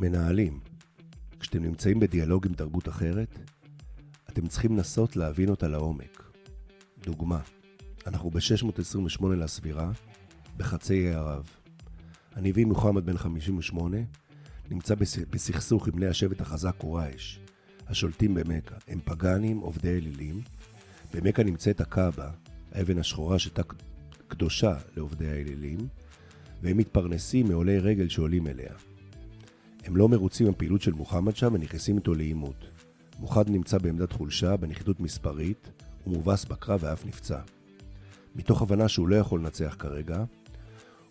מנהלים, כשאתם נמצאים בדיאלוג עם תרבות אחרת, אתם צריכים לנסות להבין אותה לעומק. דוגמה, אנחנו ב-628 לספירה, בחצי האי ערב. הנביא מוחמד בן 58 נמצא בסכסוך עם בני השבט החזק קורייש, השולטים במכה. הם פגאנים, עובדי אלילים. במכה נמצאת הקאבה, האבן השחורה שהייתה קדושה לעובדי האלילים, והם מתפרנסים מעולי רגל שעולים אליה. הם לא מרוצים מהפעילות של מוחמד שם ונכנסים איתו לעימות. מוחמד נמצא בעמדת חולשה, בנחיתות מספרית, הוא מובס בקרב ואף נפצע. מתוך הבנה שהוא לא יכול לנצח כרגע,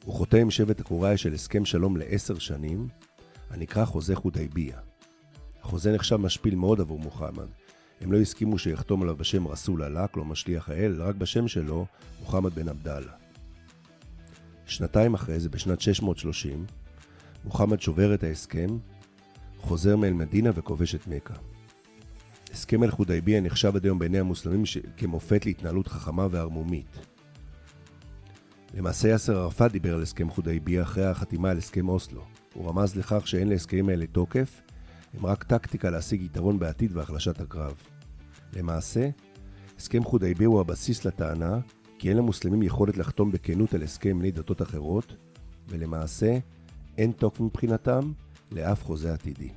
הוא חותם עם שבט הקוראי של הסכם שלום לעשר שנים, הנקרא חוזה חודייביה. החוזה נחשב משפיל מאוד עבור מוחמד. הם לא הסכימו שיחתום עליו בשם רסול אללה, כלומר שליח האל, אלא רק בשם שלו, מוחמד בן עבדאללה. שנתיים אחרי זה, בשנת 630, מוחמד שובר את ההסכם, חוזר מאל מדינה וכובש את מכה. הסכם אל-חודייביה נחשב עד היום בעיני המוסלמים כמופת להתנהלות חכמה וערמומית. למעשה יאסר ערפאת דיבר על הסכם חודייביה אחרי החתימה על הסכם אוסלו. הוא רמז לכך שאין להסכמים האלה תוקף, הם רק טקטיקה להשיג יתרון בעתיד והחלשת הקרב. למעשה, הסכם חודייביה הוא הבסיס לטענה כי אין למוסלמים יכולת לחתום בכנות על הסכם בני דתות אחרות, ולמעשה אין תוקף מבחינתם לאף חוזה עתידי.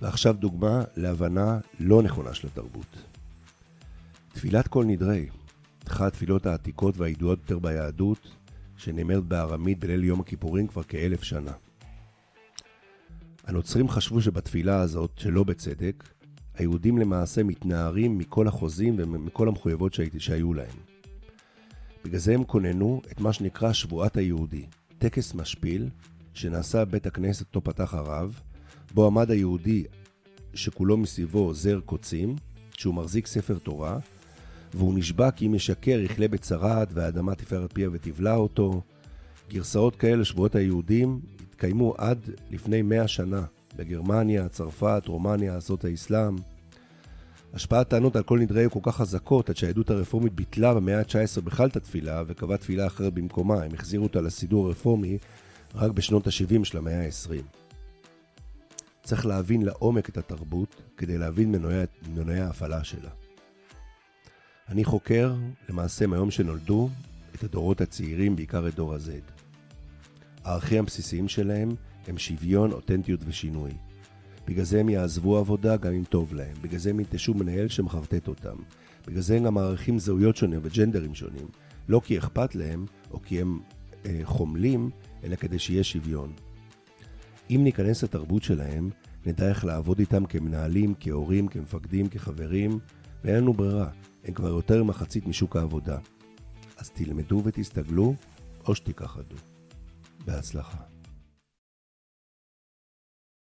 ועכשיו דוגמה להבנה לא נכונה של התרבות. תפילת כל נדרי, אחת התפילות העתיקות והידועות יותר ביהדות, שנאמרת בארמית בליל יום הכיפורים כבר כאלף שנה. הנוצרים חשבו שבתפילה הזאת, שלא בצדק, היהודים למעשה מתנערים מכל החוזים ומכל המחויבות שהיו להם. בגלל זה הם כוננו את מה שנקרא שבועת היהודי, טקס משפיל שנעשה בבית הכנסת אותו פתח הרב, בו עמד היהודי שכולו מסביבו זר קוצים, שהוא מחזיק ספר תורה, והוא נשבע כי אם ישקר יכלה בצרעת והאדמה תפארת פיה ותבלע אותו. גרסאות כאלה, שבועות היהודים, התקיימו עד לפני מאה שנה בגרמניה, צרפת, רומניה, ארצות האסלאם. השפעת טענות על כל נדרי היו כל כך חזקות, עד שהיהדות הרפורמית ביטלה במאה ה-19 בכלל את התפילה, וקבעה תפילה אחרת במקומה. הם החזירו אותה לסידור הרפורמי רק בשנות ה-70 של המאה ה-20. צריך להבין לעומק את התרבות, כדי להבין מנועי, מנועי ההפעלה שלה. אני חוקר, למעשה מהיום שנולדו, את הדורות הצעירים, בעיקר את דור ה-Z. הערכים הבסיסיים שלהם הם שוויון, אותנטיות ושינוי. בגלל זה הם יעזבו עבודה גם אם טוב להם. בגלל זה הם ינטשו מנהל שמחרטט אותם. בגלל זה הם גם מערכים זהויות שונים וג'נדרים שונים. לא כי אכפת להם, או כי הם אה, חומלים, אלא כדי שיהיה שוויון. אם ניכנס לתרבות שלהם, נדע איך לעבוד איתם כמנהלים, כהורים, כמפקדים, כחברים, ואין לנו ברירה. הם כבר יותר ממחצית משוק העבודה. אז תלמדו ותסתגלו, או שתיכחדו. בהצלחה.